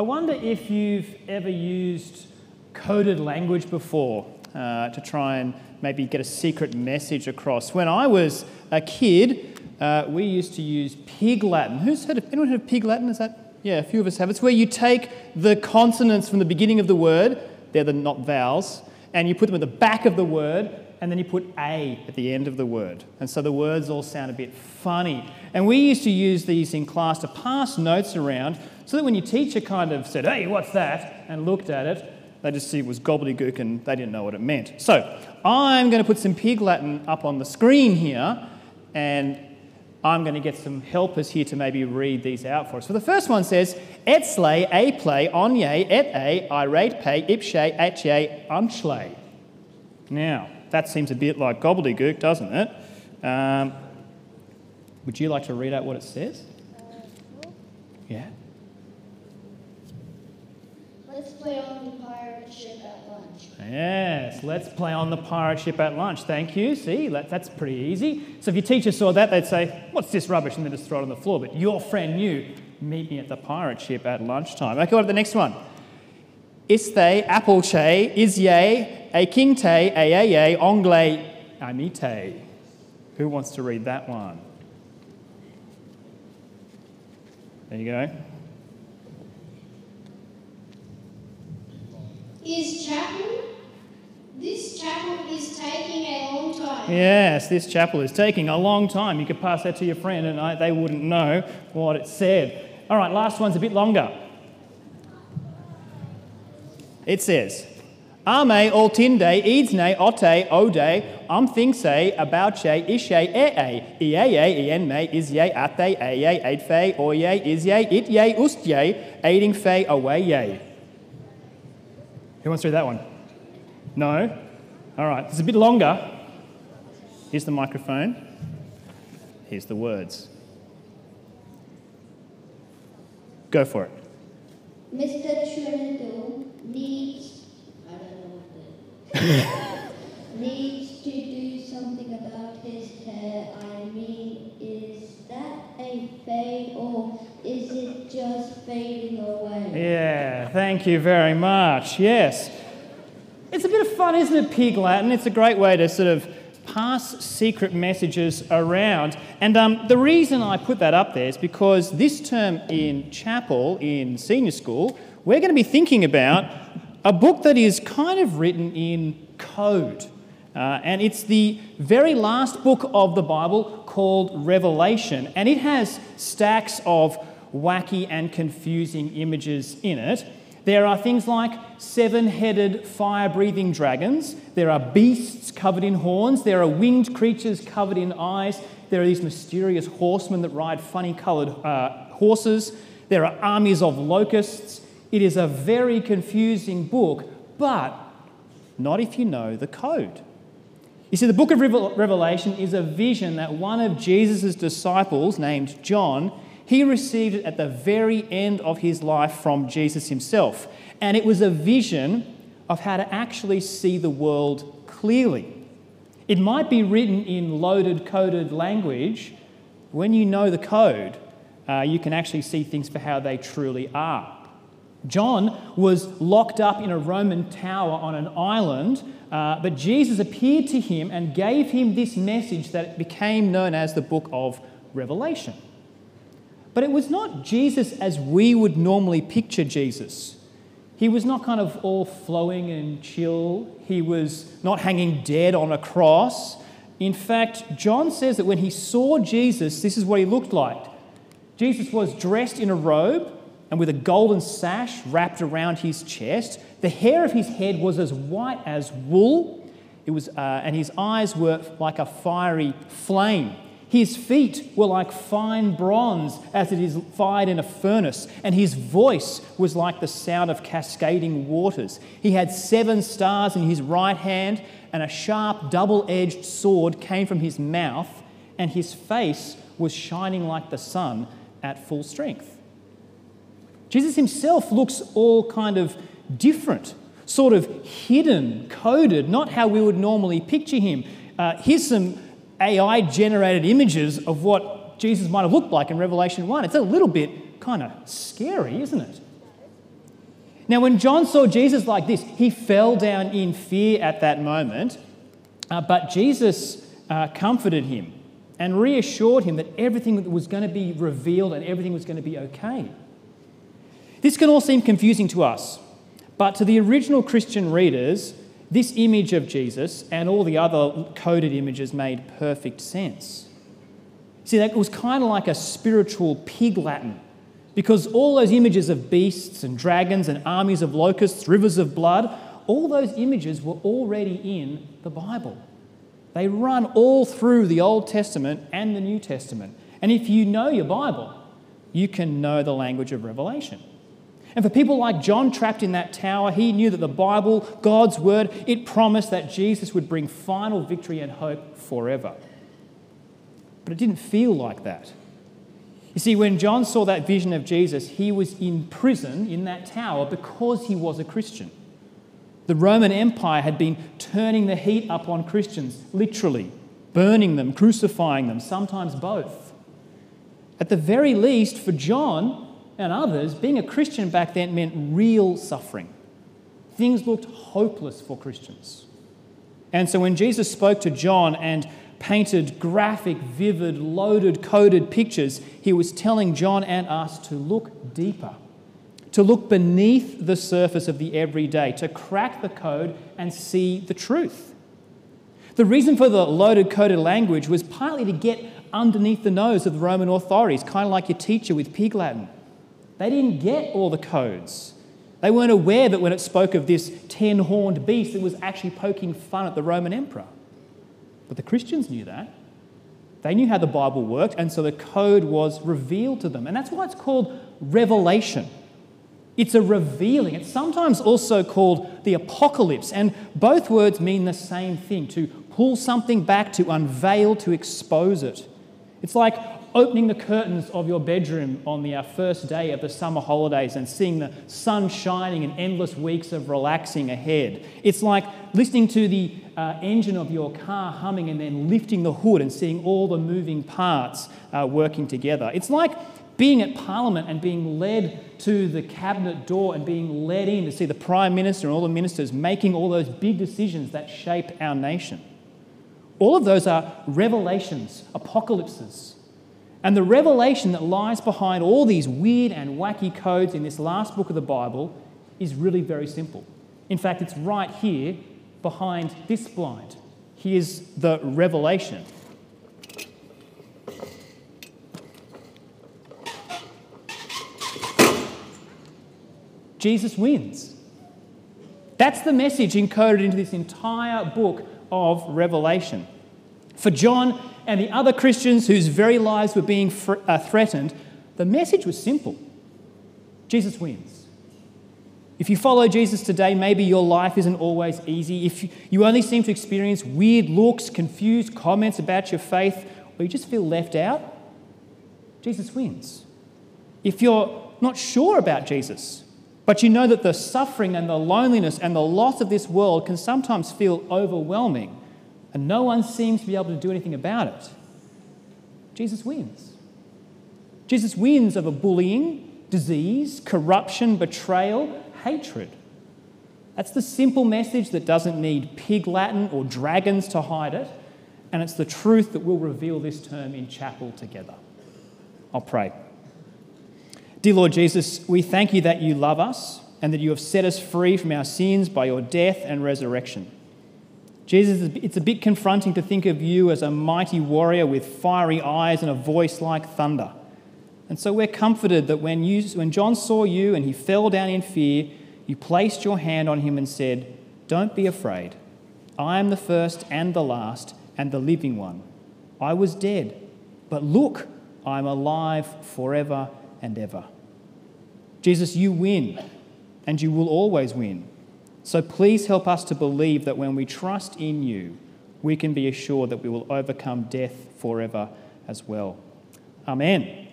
I wonder if you've ever used coded language before uh, to try and maybe get a secret message across. When I was a kid, uh, we used to use Pig Latin. Who's heard of, anyone heard of Pig Latin? Is that? Yeah, a few of us have. It's where you take the consonants from the beginning of the word, they're the not vowels, and you put them at the back of the word, and then you put A at the end of the word. And so the words all sound a bit funny. And we used to use these in class to pass notes around so that when your teacher kind of said, hey, what's that? and looked at it, they just see it was gobbledygook and they didn't know what it meant. So I'm going to put some pig Latin up on the screen here and I'm going to get some helpers here to maybe read these out for us. So the first one says, Et slay, a play, onye, et a, irate pay, ipshe, atye, unchlay. Now, that seems a bit like gobbledygook, doesn't it? Um, would you like to read out what it says? Yeah. Play on the pirate ship at lunch. Yes, let's play on the pirate ship at lunch. Thank you. See, that, that's pretty easy. So if your teacher saw that, they'd say, What's this rubbish? and then just throw it on the floor. But your friend knew, Meet me at the pirate ship at lunchtime. Okay, what about the next one? Iste, apple che, isye, a king te, a a a, anglais, amite. Who wants to read that one? There you go. Is chapel? This chapel is taking a long time. Yes, this chapel is taking a long time. You could pass that to your friend and I, they wouldn't know what it said. All right, last one's a bit longer. It says, Ame altinde idsne ote ode umthingse abouche ishe ee iee ienme isye ate aye aidfe oye isye itye ustye aiding fe away Who wants to read that one? No? All right, it's a bit longer. Here's the microphone. Here's the words. Go for it. Mr. Trinidor needs, I don't know what the, needs to do something about his hair. I mean, is that a fade or is it just fading away? Yeah, thank you very much. Yes. It's a bit of fun, isn't it, Pig Latin? It's a great way to sort of pass secret messages around. And um, the reason I put that up there is because this term in chapel, in senior school, we're going to be thinking about a book that is kind of written in code. Uh, and it's the very last book of the Bible called Revelation. And it has stacks of wacky and confusing images in it. There are things like seven headed fire breathing dragons. There are beasts covered in horns. There are winged creatures covered in eyes. There are these mysterious horsemen that ride funny coloured uh, horses. There are armies of locusts. It is a very confusing book, but not if you know the code. You see, the book of Revelation is a vision that one of Jesus' disciples, named John, he received it at the very end of his life from Jesus himself. And it was a vision of how to actually see the world clearly. It might be written in loaded, coded language. When you know the code, uh, you can actually see things for how they truly are. John was locked up in a Roman tower on an island, uh, but Jesus appeared to him and gave him this message that became known as the book of Revelation. But it was not Jesus as we would normally picture Jesus. He was not kind of all flowing and chill. He was not hanging dead on a cross. In fact, John says that when he saw Jesus, this is what he looked like. Jesus was dressed in a robe and with a golden sash wrapped around his chest. The hair of his head was as white as wool, it was, uh, and his eyes were like a fiery flame. His feet were like fine bronze as it is fired in a furnace, and his voice was like the sound of cascading waters. He had seven stars in his right hand, and a sharp, double edged sword came from his mouth, and his face was shining like the sun at full strength. Jesus himself looks all kind of different, sort of hidden, coded, not how we would normally picture him. Uh, here's some AI generated images of what Jesus might have looked like in Revelation 1. It's a little bit kind of scary, isn't it? Now, when John saw Jesus like this, he fell down in fear at that moment, uh, but Jesus uh, comforted him and reassured him that everything was going to be revealed and everything was going to be okay. This can all seem confusing to us, but to the original Christian readers, this image of Jesus and all the other coded images made perfect sense. See, that was kind of like a spiritual pig Latin because all those images of beasts and dragons and armies of locusts, rivers of blood, all those images were already in the Bible. They run all through the Old Testament and the New Testament. And if you know your Bible, you can know the language of Revelation. And for people like John trapped in that tower, he knew that the Bible, God's word, it promised that Jesus would bring final victory and hope forever. But it didn't feel like that. You see, when John saw that vision of Jesus, he was in prison in that tower because he was a Christian. The Roman Empire had been turning the heat up on Christians, literally, burning them, crucifying them, sometimes both. At the very least, for John and others, being a Christian back then meant real suffering. Things looked hopeless for Christians. And so when Jesus spoke to John and painted graphic, vivid, loaded, coded pictures, he was telling John and us to look deeper, to look beneath the surface of the everyday, to crack the code and see the truth. The reason for the loaded, coded language was partly to get underneath the nose of the Roman authorities, kind of like your teacher with pig Latin. They didn't get all the codes. They weren't aware that when it spoke of this ten horned beast, it was actually poking fun at the Roman emperor. But the Christians knew that. They knew how the Bible worked, and so the code was revealed to them. And that's why it's called revelation. It's a revealing. It's sometimes also called the apocalypse, and both words mean the same thing to pull something back, to unveil, to expose it. It's like opening the curtains of your bedroom on the uh, first day of the summer holidays and seeing the sun shining and endless weeks of relaxing ahead. It's like listening to the uh, engine of your car humming and then lifting the hood and seeing all the moving parts uh, working together. It's like being at Parliament and being led to the cabinet door and being led in to see the Prime Minister and all the ministers making all those big decisions that shape our nation. All of those are revelations, apocalypses. And the revelation that lies behind all these weird and wacky codes in this last book of the Bible is really very simple. In fact, it's right here behind this blind. Here's the revelation. Jesus wins. That's the message encoded into this entire book of Revelation. For John and the other Christians whose very lives were being fr- uh, threatened, the message was simple Jesus wins. If you follow Jesus today, maybe your life isn't always easy. If you only seem to experience weird looks, confused comments about your faith, or you just feel left out, Jesus wins. If you're not sure about Jesus, but you know that the suffering and the loneliness and the loss of this world can sometimes feel overwhelming, and no one seems to be able to do anything about it, Jesus wins. Jesus wins over bullying, disease, corruption, betrayal, hatred. That's the simple message that doesn't need pig Latin or dragons to hide it, and it's the truth that we'll reveal this term in chapel together. I'll pray. Dear Lord Jesus, we thank you that you love us and that you have set us free from our sins by your death and resurrection. Jesus, it's a bit confronting to think of you as a mighty warrior with fiery eyes and a voice like thunder. And so we're comforted that when, you, when John saw you and he fell down in fear, you placed your hand on him and said, Don't be afraid. I am the first and the last and the living one. I was dead, but look, I'm alive forever and ever. Jesus, you win, and you will always win. So please help us to believe that when we trust in you, we can be assured that we will overcome death forever as well. Amen.